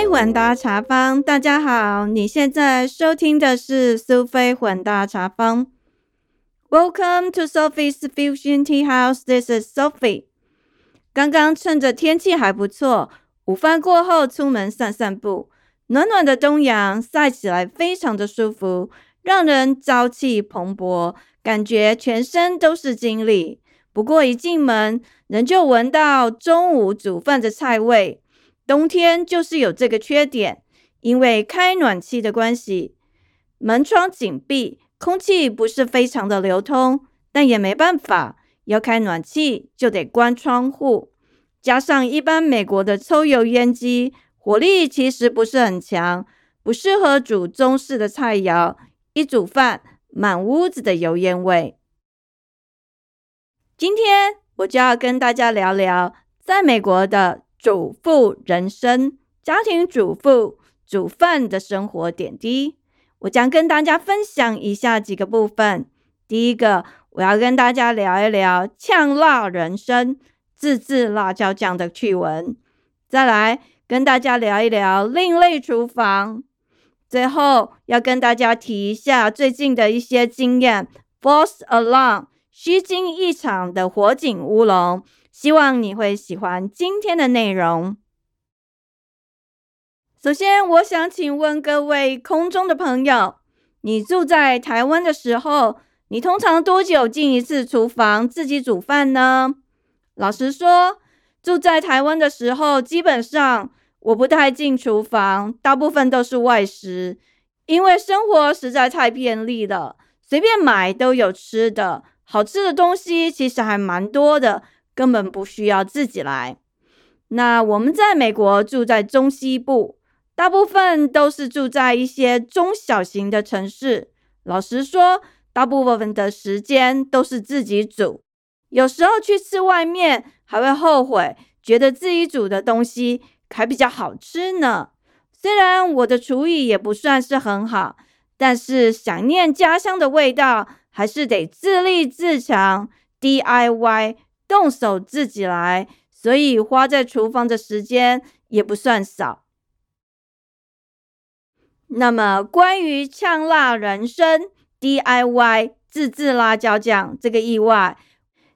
菲混搭茶坊，大家好，你现在收听的是苏菲混搭茶坊。Welcome to Sophie's Fusion Tea House. This is Sophie. 刚刚趁着天气还不错，午饭过后出门散散步，暖暖的东阳晒起来非常的舒服，让人朝气蓬勃，感觉全身都是精力。不过一进门，人就闻到中午煮饭的菜味。冬天就是有这个缺点，因为开暖气的关系，门窗紧闭，空气不是非常的流通。但也没办法，要开暖气就得关窗户。加上一般美国的抽油烟机火力其实不是很强，不适合煮中式的菜肴。一煮饭，满屋子的油烟味。今天我就要跟大家聊聊在美国的。主妇人生，家庭主妇煮饭的生活点滴，我将跟大家分享以下几个部分。第一个，我要跟大家聊一聊呛辣人生自制辣椒酱的趣闻；再来跟大家聊一聊另类厨房；最后要跟大家提一下最近的一些经验：false alarm，虚惊一场的火警乌龙。希望你会喜欢今天的内容。首先，我想请问各位空中的朋友，你住在台湾的时候，你通常多久进一次厨房自己煮饭呢？老实说，住在台湾的时候，基本上我不太进厨房，大部分都是外食，因为生活实在太便利了，随便买都有吃的，好吃的东西其实还蛮多的。根本不需要自己来。那我们在美国住在中西部，大部分都是住在一些中小型的城市。老实说，大部分的时间都是自己煮。有时候去吃外面，还会后悔，觉得自己煮的东西还比较好吃呢。虽然我的厨艺也不算是很好，但是想念家乡的味道，还是得自立自强，DIY。动手自己来，所以花在厨房的时间也不算少。那么，关于呛辣人生 DIY 自制辣椒酱这个意外，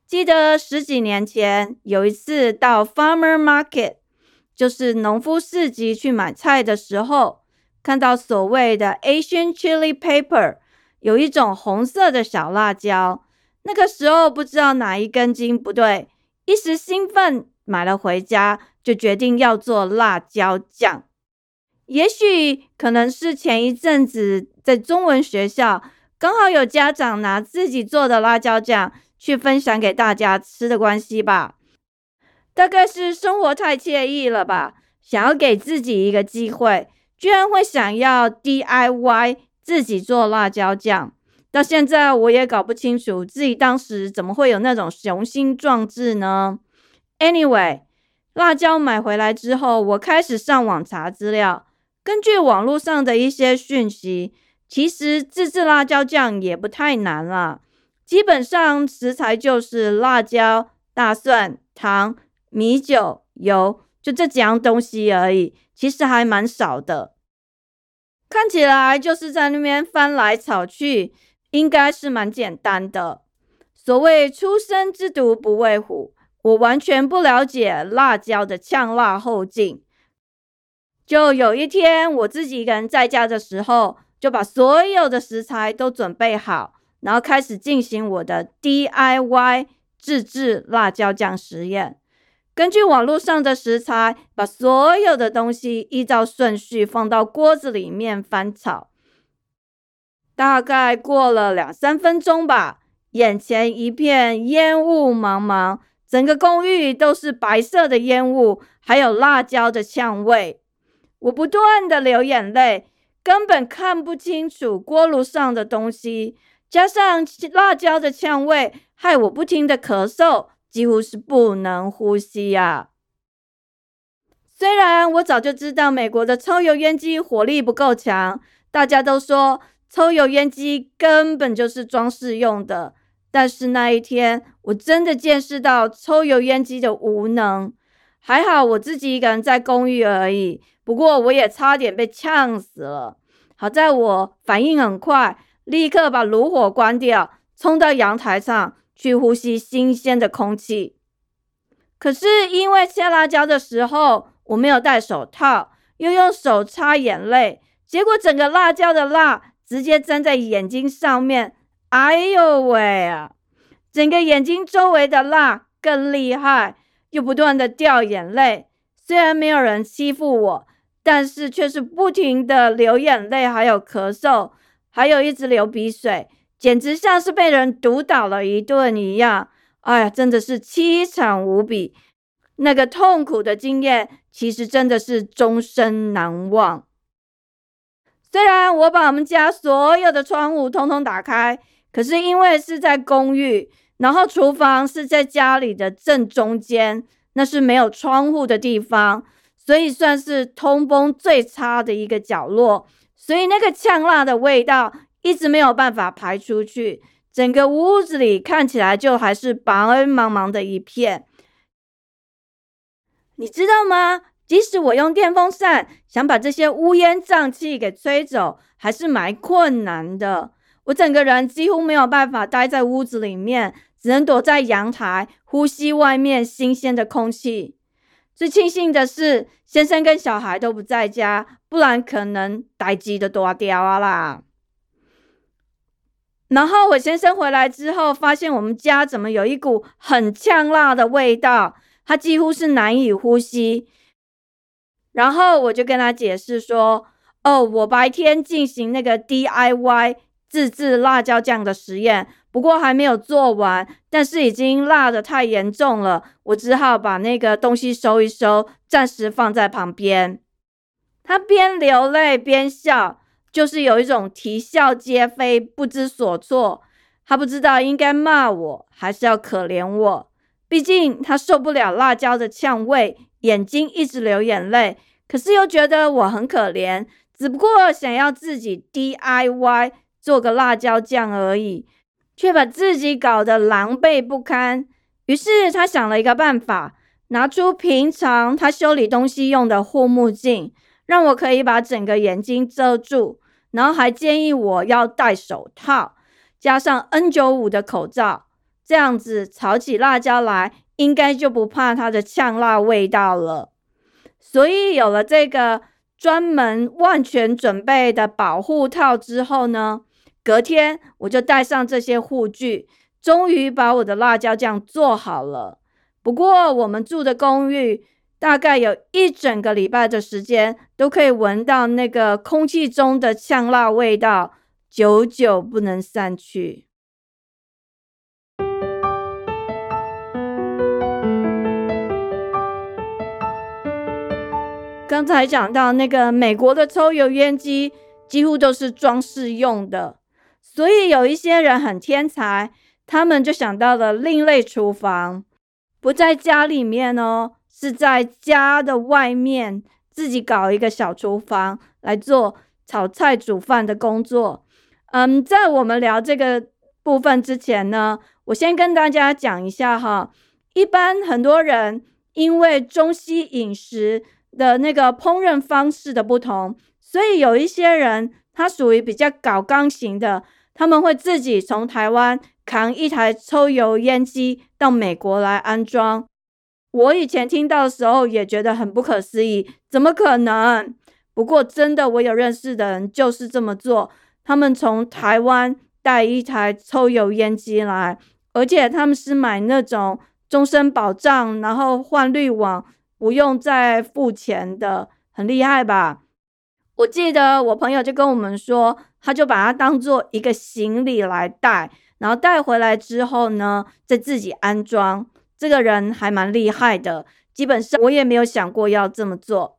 记得十几年前有一次到 Farmer Market，就是农夫市集去买菜的时候，看到所谓的 Asian Chili Pepper，有一种红色的小辣椒。那个时候不知道哪一根筋不对，一时兴奋买了回家，就决定要做辣椒酱。也许可能是前一阵子在中文学校，刚好有家长拿自己做的辣椒酱去分享给大家吃的关系吧。大概是生活太惬意了吧，想要给自己一个机会，居然会想要 DIY 自己做辣椒酱。到现在我也搞不清楚自己当时怎么会有那种雄心壮志呢？Anyway，辣椒买回来之后，我开始上网查资料。根据网络上的一些讯息，其实自制辣椒酱也不太难啦。基本上食材就是辣椒、大蒜、糖、米酒、油，就这几样东西而已。其实还蛮少的，看起来就是在那边翻来炒去。应该是蛮简单的。所谓“初生之犊不畏虎”，我完全不了解辣椒的呛辣后劲。就有一天，我自己一个人在家的时候，就把所有的食材都准备好，然后开始进行我的 DIY 自制辣椒酱实验。根据网络上的食材，把所有的东西依照顺序放到锅子里面翻炒。大概过了两三分钟吧，眼前一片烟雾茫茫，整个公寓都是白色的烟雾，还有辣椒的呛味。我不断的流眼泪，根本看不清楚锅炉上的东西，加上辣椒的呛味，害我不停的咳嗽，几乎是不能呼吸呀。虽然我早就知道美国的抽油烟机火力不够强，大家都说。抽油烟机根本就是装饰用的，但是那一天我真的见识到抽油烟机的无能。还好我自己一个人在公寓而已，不过我也差点被呛死了。好在我反应很快，立刻把炉火关掉，冲到阳台上去呼吸新鲜的空气。可是因为切辣椒的时候我没有戴手套，又用手擦眼泪，结果整个辣椒的辣直接粘在眼睛上面。哎呦喂啊！整个眼睛周围的辣更厉害。又不断的掉眼泪，虽然没有人欺负我，但是却是不停的流眼泪，还有咳嗽，还有一直流鼻水，简直像是被人毒打了一顿一样。哎呀，真的是凄惨无比。那个痛苦的经验，其实真的是终身难忘。虽然我把我们家所有的窗户通通打开，可是因为是在公寓。然后厨房是在家里的正中间，那是没有窗户的地方，所以算是通风最差的一个角落。所以那个呛辣的味道一直没有办法排出去，整个屋子里看起来就还是白茫茫的一片。你知道吗？即使我用电风扇想把这些乌烟瘴气给吹走，还是蛮困难的。我整个人几乎没有办法待在屋子里面，只能躲在阳台呼吸外面新鲜的空气。最庆幸的是，先生跟小孩都不在家，不然可能待机的多掉啊啦。然后我先生回来之后，发现我们家怎么有一股很呛辣的味道，他几乎是难以呼吸。然后我就跟他解释说：“哦，我白天进行那个 DIY。”自制辣椒酱的实验，不过还没有做完，但是已经辣的太严重了，我只好把那个东西收一收，暂时放在旁边。他边流泪边笑，就是有一种啼笑皆非、不知所措。他不知道应该骂我，还是要可怜我。毕竟他受不了辣椒的呛味，眼睛一直流眼泪，可是又觉得我很可怜，只不过想要自己 DIY。做个辣椒酱而已，却把自己搞得狼狈不堪。于是他想了一个办法，拿出平常他修理东西用的护目镜，让我可以把整个眼睛遮住，然后还建议我要戴手套，加上 N 九五的口罩，这样子炒起辣椒来应该就不怕它的呛辣味道了。所以有了这个专门万全准备的保护套之后呢？隔天我就带上这些护具，终于把我的辣椒酱做好了。不过我们住的公寓大概有一整个礼拜的时间，都可以闻到那个空气中的呛辣味道，久久不能散去。刚才讲到那个美国的抽油烟机，几乎都是装饰用的。所以有一些人很天才，他们就想到了另类厨房，不在家里面哦，是在家的外面自己搞一个小厨房来做炒菜、煮饭的工作。嗯，在我们聊这个部分之前呢，我先跟大家讲一下哈。一般很多人因为中西饮食的那个烹饪方式的不同，所以有一些人他属于比较搞钢型的。他们会自己从台湾扛一台抽油烟机到美国来安装。我以前听到的时候也觉得很不可思议，怎么可能？不过真的，我有认识的人就是这么做。他们从台湾带一台抽油烟机来，而且他们是买那种终身保障，然后换滤网不用再付钱的，很厉害吧？我记得我朋友就跟我们说。他就把它当做一个行李来带，然后带回来之后呢，再自己安装。这个人还蛮厉害的，基本上我也没有想过要这么做。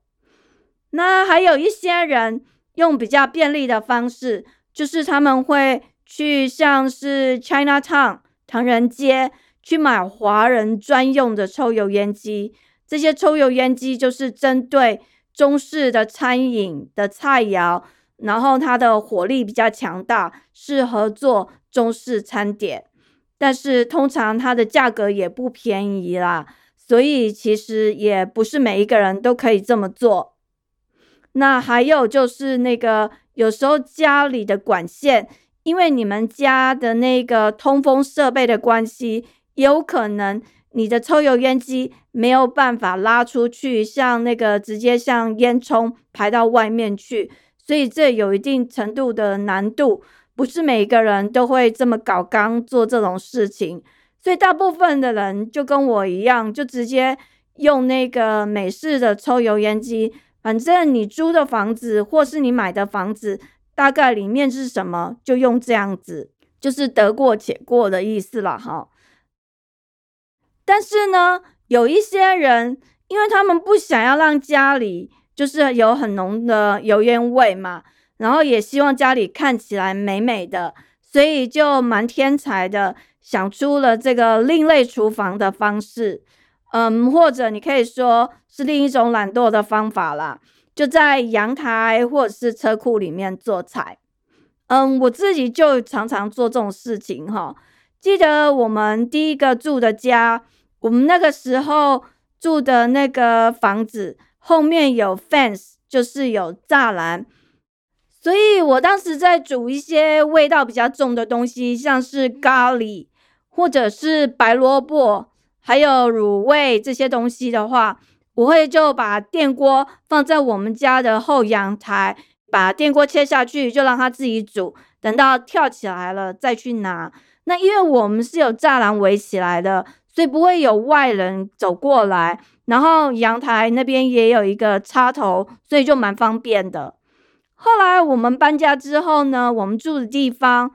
那还有一些人用比较便利的方式，就是他们会去像是 China Town 唐人街去买华人专用的抽油烟机。这些抽油烟机就是针对中式的餐饮的菜肴。然后它的火力比较强大，适合做中式餐点，但是通常它的价格也不便宜啦。所以其实也不是每一个人都可以这么做。那还有就是那个，有时候家里的管线，因为你们家的那个通风设备的关系，有可能你的抽油烟机没有办法拉出去，像那个直接像烟囱排到外面去，所以这有一定程度的难度，不是每一个人都会这么搞刚做这种事情。所以大部分的人就跟我一样，就直接用那个美式的抽油烟机。反正你租的房子或是你买的房子，大概里面是什么，就用这样子，就是得过且过的意思了哈。但是呢，有一些人，因为他们不想要让家里就是有很浓的油烟味嘛，然后也希望家里看起来美美的，所以就蛮天才的。想出了这个另类厨房的方式，嗯，或者你可以说是另一种懒惰的方法啦，就在阳台或者是车库里面做菜。嗯，我自己就常常做这种事情哈。记得我们第一个住的家，我们那个时候住的那个房子后面有 fence，就是有栅栏。所以我当时在煮一些味道比较重的东西，像是咖喱。或者是白萝卜，还有卤味这些东西的话，我会就把电锅放在我们家的后阳台，把电锅切下去，就让它自己煮。等到跳起来了再去拿。那因为我们是有栅栏围起来的，所以不会有外人走过来。然后阳台那边也有一个插头，所以就蛮方便的。后来我们搬家之后呢，我们住的地方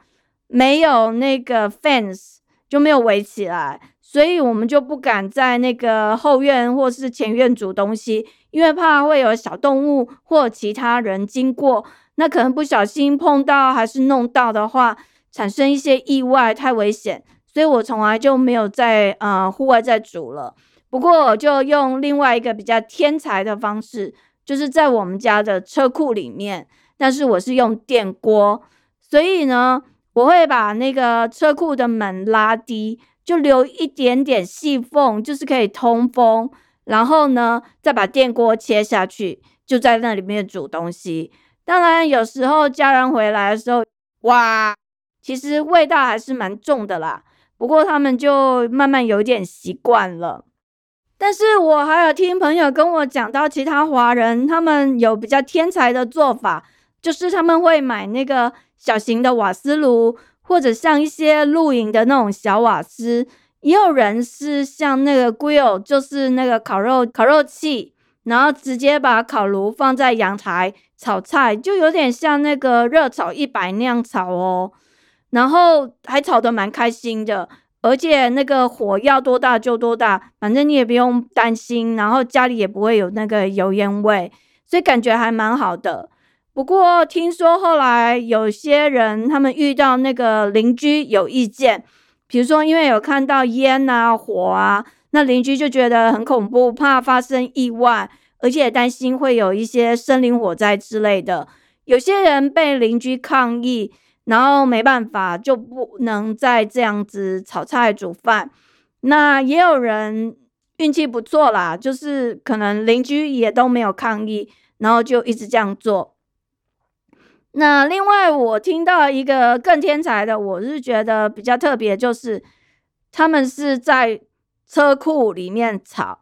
没有那个 fence。就没有围起来，所以我们就不敢在那个后院或是前院煮东西，因为怕会有小动物或其他人经过，那可能不小心碰到还是弄到的话，产生一些意外，太危险。所以我从来就没有在呃户外再煮了。不过我就用另外一个比较天才的方式，就是在我们家的车库里面，但是我是用电锅，所以呢。我会把那个车库的门拉低，就留一点点细缝，就是可以通风。然后呢，再把电锅切下去，就在那里面煮东西。当然，有时候家人回来的时候，哇，其实味道还是蛮重的啦。不过他们就慢慢有点习惯了。但是我还有听朋友跟我讲到，其他华人他们有比较天才的做法，就是他们会买那个。小型的瓦斯炉，或者像一些露营的那种小瓦斯，也有人是像那个 grill，就是那个烤肉烤肉器，然后直接把烤炉放在阳台炒菜，就有点像那个热炒一百那样炒哦，然后还炒得蛮开心的，而且那个火要多大就多大，反正你也不用担心，然后家里也不会有那个油烟味，所以感觉还蛮好的。不过听说后来有些人他们遇到那个邻居有意见，比如说因为有看到烟啊火啊，那邻居就觉得很恐怖，怕发生意外，而且担心会有一些森林火灾之类的。有些人被邻居抗议，然后没办法就不能再这样子炒菜煮饭。那也有人运气不错啦，就是可能邻居也都没有抗议，然后就一直这样做。那另外，我听到一个更天才的，我是觉得比较特别，就是他们是在车库里面炒。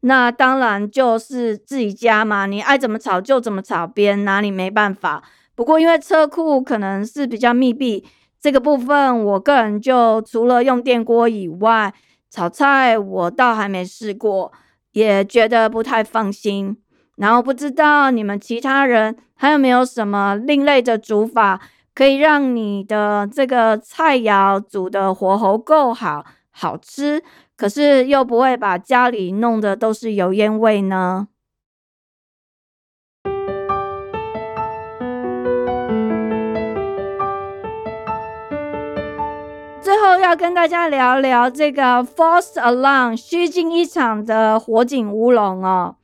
那当然就是自己家嘛，你爱怎么炒就怎么炒，别人哪里没办法。不过因为车库可能是比较密闭，这个部分我个人就除了用电锅以外，炒菜我倒还没试过，也觉得不太放心。然后不知道你们其他人还有没有什么另类的煮法，可以让你的这个菜肴煮的火候够好，好吃，可是又不会把家里弄得都是油烟味呢？最后要跟大家聊聊这个 false alarm 虚惊一场的火警乌龙哦。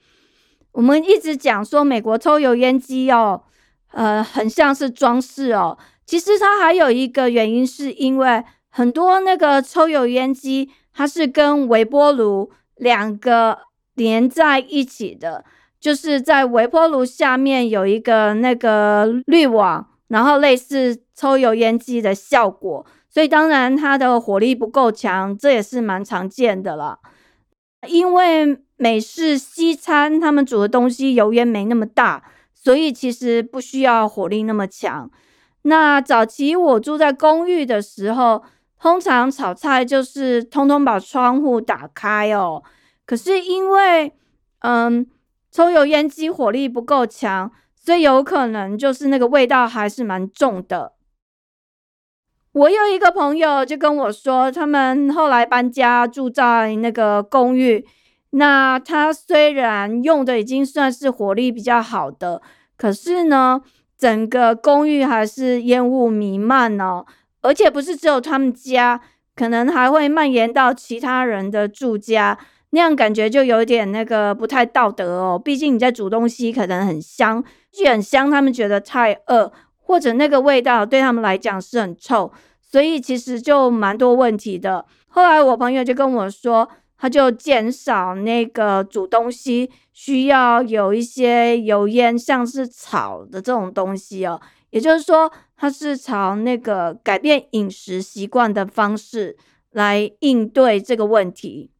我们一直讲说美国抽油烟机哦，呃，很像是装饰哦。其实它还有一个原因，是因为很多那个抽油烟机它是跟微波炉两个连在一起的，就是在微波炉下面有一个那个滤网，然后类似抽油烟机的效果。所以当然它的火力不够强，这也是蛮常见的了。因为美式西餐他们煮的东西油烟没那么大，所以其实不需要火力那么强。那早期我住在公寓的时候，通常炒菜就是通通把窗户打开哦。可是因为嗯抽油烟机火力不够强，所以有可能就是那个味道还是蛮重的。我有一个朋友就跟我说，他们后来搬家住在那个公寓。那他虽然用的已经算是火力比较好的，可是呢，整个公寓还是烟雾弥漫哦。而且不是只有他们家，可能还会蔓延到其他人的住家，那样感觉就有点那个不太道德哦。毕竟你在煮东西，可能很香，既很香，他们觉得太恶，或者那个味道对他们来讲是很臭。所以其实就蛮多问题的。后来我朋友就跟我说，他就减少那个煮东西需要有一些油烟，像是炒的这种东西哦。也就是说，他是朝那个改变饮食习惯的方式来应对这个问题。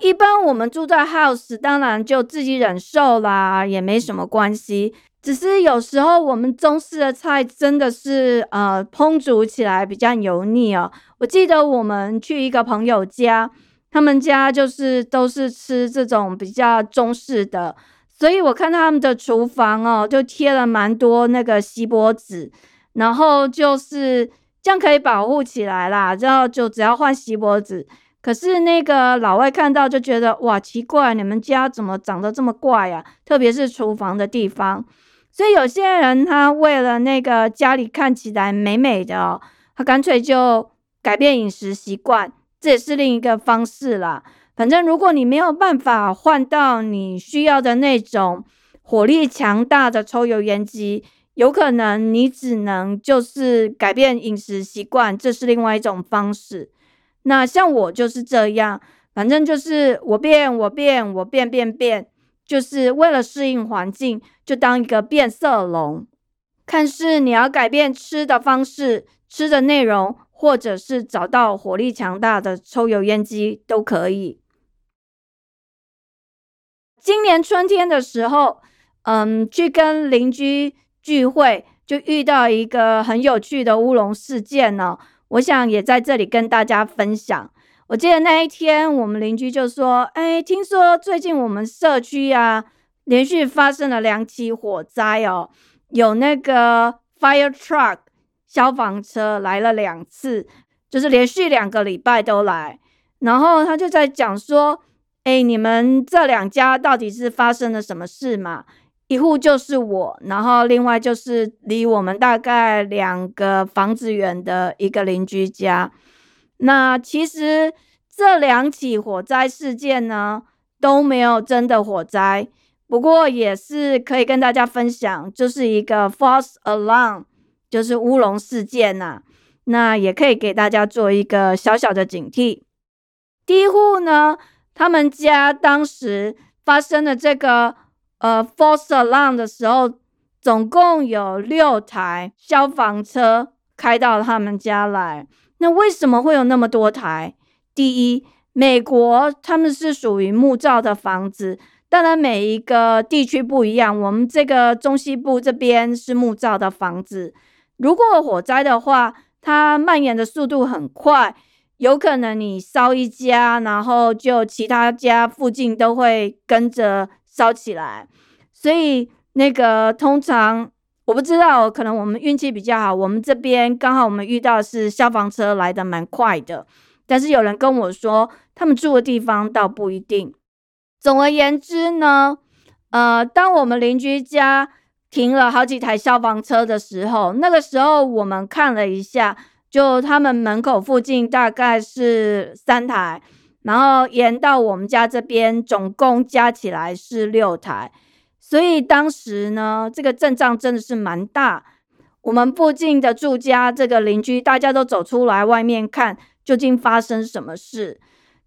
一般我们住在 house，当然就自己忍受啦，也没什么关系。只是有时候我们中式的菜真的是呃烹煮起来比较油腻哦。我记得我们去一个朋友家，他们家就是都是吃这种比较中式的，所以我看他们的厨房哦，就贴了蛮多那个锡箔纸，然后就是这样可以保护起来啦。然后就只要换锡箔纸。可是那个老外看到就觉得哇奇怪，你们家怎么长得这么怪呀？特别是厨房的地方。所以有些人他为了那个家里看起来美美的，他干脆就改变饮食习惯，这也是另一个方式啦。反正如果你没有办法换到你需要的那种火力强大的抽油烟机，有可能你只能就是改变饮食习惯，这是另外一种方式。那像我就是这样，反正就是我变我变我变变变。就是为了适应环境，就当一个变色龙。看是你要改变吃的方式、吃的内容，或者是找到火力强大的抽油烟机都可以。今年春天的时候，嗯，去跟邻居聚会，就遇到一个很有趣的乌龙事件呢。我想也在这里跟大家分享。我记得那一天，我们邻居就说：“哎，听说最近我们社区啊，连续发生了两起火灾哦，有那个 fire truck 消防车来了两次，就是连续两个礼拜都来。然后他就在讲说：，哎，你们这两家到底是发生了什么事嘛？一户就是我，然后另外就是离我们大概两个房子远的一个邻居家。”那其实这两起火灾事件呢都没有真的火灾，不过也是可以跟大家分享，就是一个 false alarm，就是乌龙事件呐。那也可以给大家做一个小小的警惕。第一户呢，他们家当时发生的这个呃 false alarm 的时候，总共有六台消防车开到他们家来。那为什么会有那么多台？第一，美国他们是属于木造的房子，当然每一个地区不一样。我们这个中西部这边是木造的房子，如果火灾的话，它蔓延的速度很快，有可能你烧一家，然后就其他家附近都会跟着烧起来。所以那个通常。我不知道，可能我们运气比较好，我们这边刚好我们遇到是消防车来的蛮快的，但是有人跟我说，他们住的地方倒不一定。总而言之呢，呃，当我们邻居家停了好几台消防车的时候，那个时候我们看了一下，就他们门口附近大概是三台，然后延到我们家这边，总共加起来是六台。所以当时呢，这个阵仗真的是蛮大。我们附近的住家，这个邻居大家都走出来外面看，究竟发生什么事？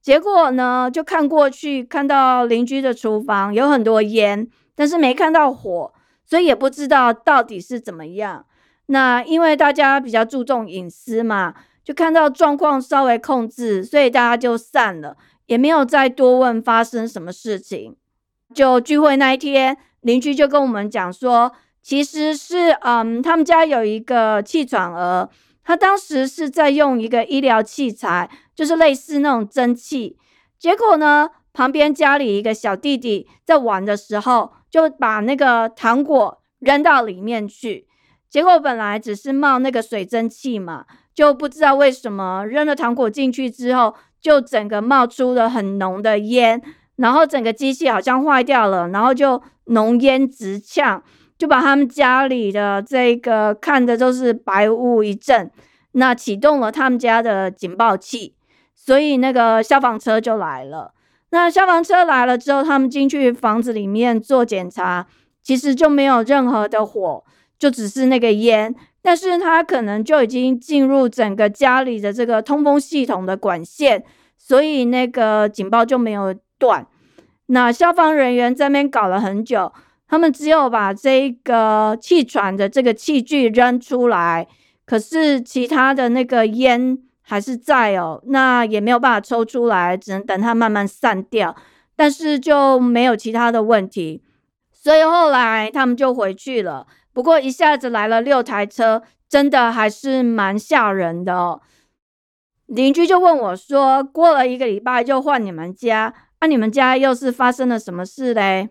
结果呢，就看过去，看到邻居的厨房有很多烟，但是没看到火，所以也不知道到底是怎么样。那因为大家比较注重隐私嘛，就看到状况稍微控制，所以大家就散了，也没有再多问发生什么事情。就聚会那一天，邻居就跟我们讲说，其实是嗯，他们家有一个气喘儿。他当时是在用一个医疗器材，就是类似那种蒸汽。结果呢，旁边家里一个小弟弟在玩的时候，就把那个糖果扔到里面去。结果本来只是冒那个水蒸气嘛，就不知道为什么扔了糖果进去之后，就整个冒出了很浓的烟，然后整个机器好像坏掉了，然后就浓烟直呛。就把他们家里的这个看的都是白雾一阵，那启动了他们家的警报器，所以那个消防车就来了。那消防车来了之后，他们进去房子里面做检查，其实就没有任何的火，就只是那个烟，但是它可能就已经进入整个家里的这个通风系统的管线，所以那个警报就没有断。那消防人员在那边搞了很久。他们只有把这个气喘的这个器具扔出来，可是其他的那个烟还是在哦，那也没有办法抽出来，只能等它慢慢散掉。但是就没有其他的问题，所以后来他们就回去了。不过一下子来了六台车，真的还是蛮吓人的哦。邻居就问我说：“过了一个礼拜就换你们家，那你们家又是发生了什么事嘞？”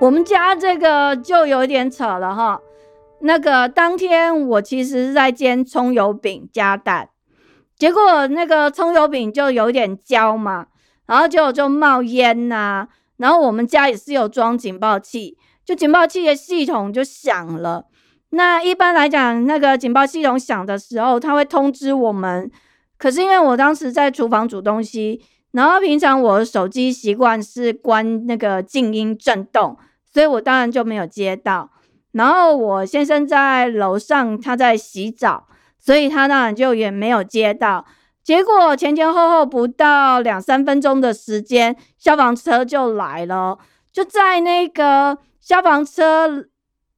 我们家这个就有点扯了哈。那个当天我其实是在煎葱油饼加蛋，结果那个葱油饼就有点焦嘛，然后就就冒烟呐。然后我们家也是有装警报器，就警报器的系统就响了。那一般来讲，那个警报系统响的时候，它会通知我们。可是因为我当时在厨房煮东西，然后平常我手机习惯是关那个静音震动。所以我当然就没有接到，然后我先生在楼上，他在洗澡，所以他当然就也没有接到。结果前前后后不到两三分钟的时间，消防车就来了。就在那个消防车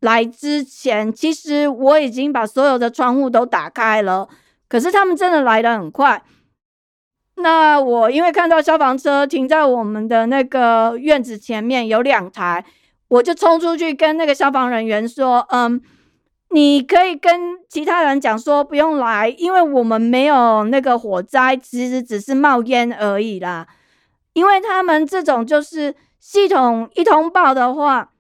来之前，其实我已经把所有的窗户都打开了，可是他们真的来的很快。那我因为看到消防车停在我们的那个院子前面，有两台。我就冲出去跟那个消防人员说：“嗯，你可以跟其他人讲说不用来，因为我们没有那个火灾，其实只是冒烟而已啦。因为他们这种就是系统一通报的话，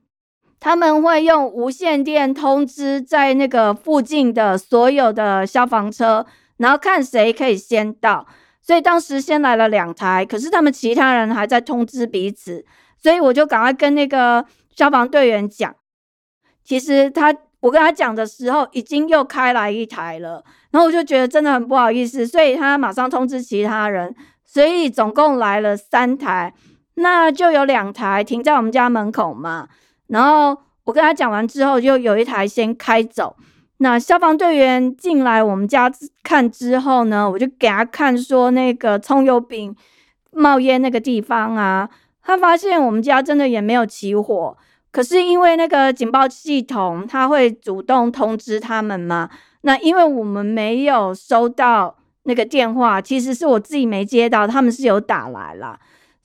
他们会用无线电通知在那个附近的所有的消防车，然后看谁可以先到。所以当时先来了两台，可是他们其他人还在通知彼此，所以我就赶快跟那个。”消防队员讲，其实他我跟他讲的时候，已经又开来一台了，然后我就觉得真的很不好意思，所以他马上通知其他人，所以总共来了三台，那就有两台停在我们家门口嘛。然后我跟他讲完之后，就有一台先开走。那消防队员进来我们家看之后呢，我就给他看说那个葱油饼冒烟那个地方啊。他发现我们家真的也没有起火，可是因为那个警报系统，他会主动通知他们嘛。那因为我们没有收到那个电话，其实是我自己没接到，他们是有打来了，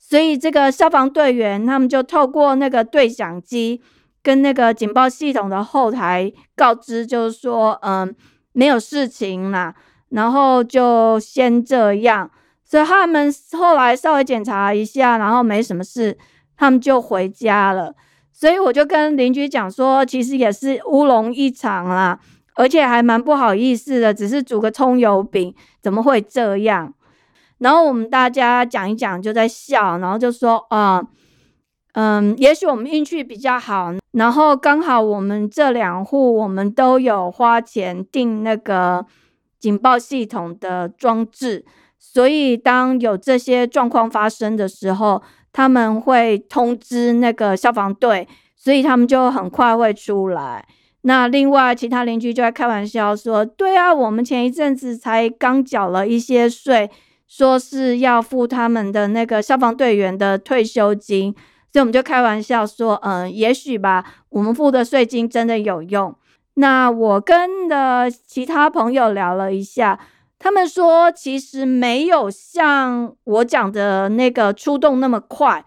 所以这个消防队员他们就透过那个对讲机跟那个警报系统的后台告知，就是说，嗯，没有事情啦，然后就先这样。所以他们后来稍微检查一下，然后没什么事，他们就回家了。所以我就跟邻居讲说，其实也是乌龙一场啦，而且还蛮不好意思的，只是煮个葱油饼，怎么会这样？然后我们大家讲一讲，就在笑，然后就说啊，嗯，也许我们运气比较好，然后刚好我们这两户我们都有花钱订那个警报系统的装置。所以，当有这些状况发生的时候，他们会通知那个消防队，所以他们就很快会出来。那另外其他邻居就在开玩笑说：“对啊，我们前一阵子才刚缴了一些税，说是要付他们的那个消防队员的退休金。”所以我们就开玩笑说：“嗯，也许吧，我们付的税金真的有用。”那我跟的其他朋友聊了一下，他们说其实没有像我讲的那个出动那么快。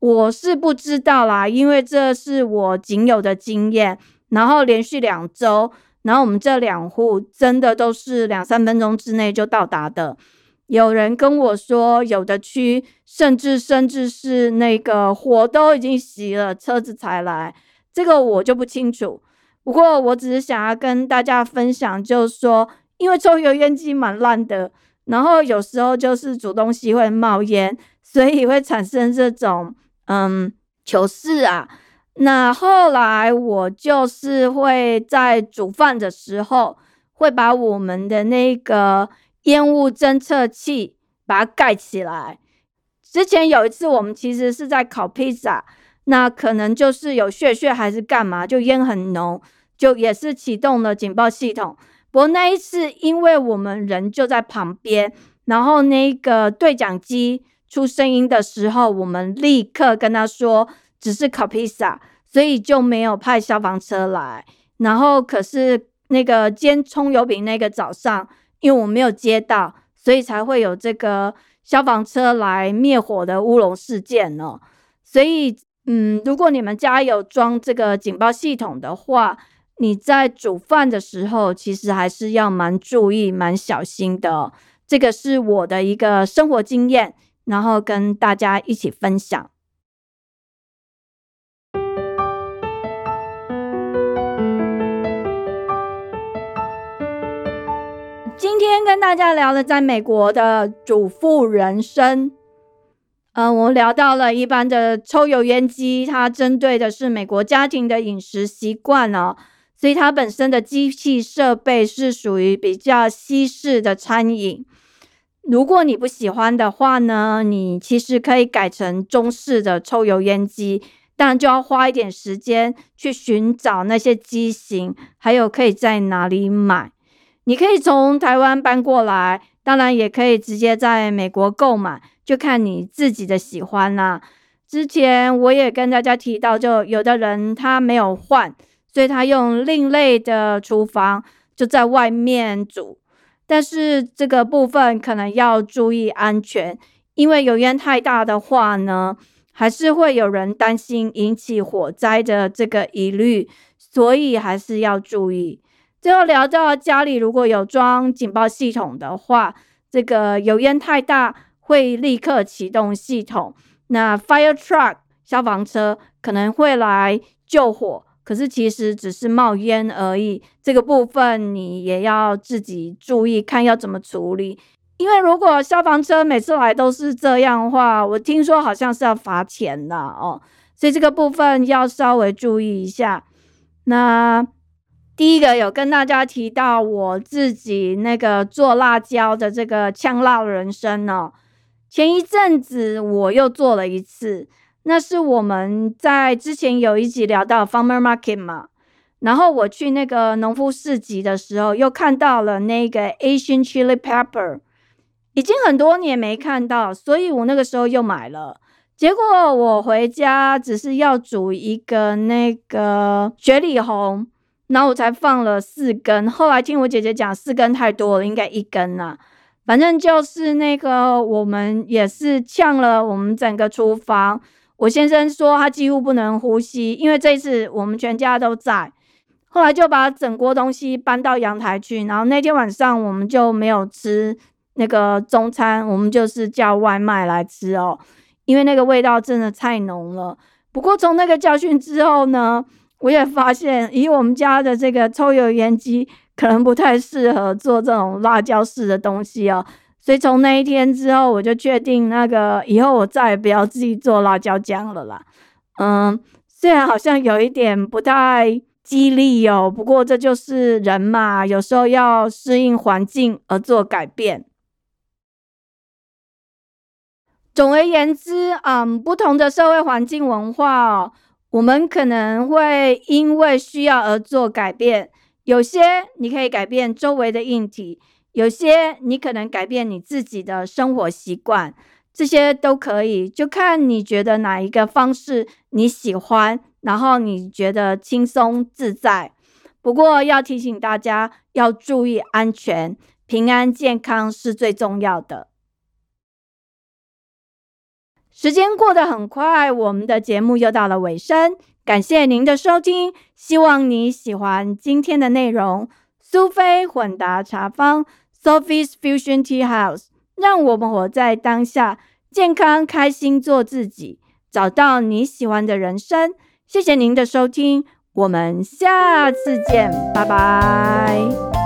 我是不知道啦，因为这是我仅有的经验。然后连续两周，然后我们这两户真的都是两三分钟之内就到达的。有人跟我说，有的区甚至甚至是那个火都已经熄了，车子才来。这个我就不清楚。不过我只是想要跟大家分享，就是说，因为抽油烟机蛮烂的，然后有时候就是煮东西会冒烟，所以会产生这种嗯糗事啊。那后来我就是会在煮饭的时候，会把我们的那个。烟雾侦测器把它盖起来。之前有一次，我们其实是在烤披萨，那可能就是有血血还是干嘛，就烟很浓，就也是启动了警报系统。不过那一次，因为我们人就在旁边，然后那个对讲机出声音的时候，我们立刻跟他说只是烤披萨，所以就没有派消防车来。然后可是那个煎葱油饼那个早上。因为我没有接到，所以才会有这个消防车来灭火的乌龙事件呢。所以，嗯，如果你们家有装这个警报系统的话，你在煮饭的时候，其实还是要蛮注意、蛮小心的。这个是我的一个生活经验，然后跟大家一起分享。今天跟大家聊了在美国的主妇人生。嗯，我们聊到了一般的抽油烟机，它针对的是美国家庭的饮食习惯哦，所以它本身的机器设备是属于比较西式的餐饮。如果你不喜欢的话呢，你其实可以改成中式的抽油烟机，当然就要花一点时间去寻找那些机型，还有可以在哪里买。你可以从台湾搬过来，当然也可以直接在美国购买，就看你自己的喜欢啦。之前我也跟大家提到，就有的人他没有换，所以他用另类的厨房就在外面煮，但是这个部分可能要注意安全，因为油烟太大的话呢，还是会有人担心引起火灾的这个疑虑，所以还是要注意。最后聊到家里如果有装警报系统的话，这个油烟太大会立刻启动系统，那 fire truck 消防车可能会来救火，可是其实只是冒烟而已。这个部分你也要自己注意，看要怎么处理。因为如果消防车每次来都是这样的话，我听说好像是要罚钱的哦，所以这个部分要稍微注意一下。那。第一个有跟大家提到我自己那个做辣椒的这个呛辣人生哦，前一阵子我又做了一次，那是我们在之前有一集聊到 farmer market 嘛，然后我去那个农夫市集的时候，又看到了那个 Asian chili pepper，已经很多年没看到，所以我那个时候又买了，结果我回家只是要煮一个那个雪里红。然后我才放了四根，后来听我姐姐讲，四根太多了，应该一根呐。反正就是那个，我们也是呛了我们整个厨房。我先生说他几乎不能呼吸，因为这次我们全家都在。后来就把整锅东西搬到阳台去，然后那天晚上我们就没有吃那个中餐，我们就是叫外卖来吃哦，因为那个味道真的太浓了。不过从那个教训之后呢？我也发现，以我们家的这个抽油烟机，可能不太适合做这种辣椒式的东西哦。所以从那一天之后，我就确定那个以后我再也不要自己做辣椒酱了啦。嗯，虽然好像有一点不太激励哦，不过这就是人嘛，有时候要适应环境而做改变。总而言之，嗯，不同的社会环境文化哦。我们可能会因为需要而做改变，有些你可以改变周围的硬体，有些你可能改变你自己的生活习惯，这些都可以，就看你觉得哪一个方式你喜欢，然后你觉得轻松自在。不过要提醒大家要注意安全，平安健康是最重要的。时间过得很快，我们的节目又到了尾声。感谢您的收听，希望你喜欢今天的内容。苏菲混搭茶坊 （Sophie's Fusion Tea House），让我们活在当下，健康开心做自己，找到你喜欢的人生。谢谢您的收听，我们下次见，拜拜。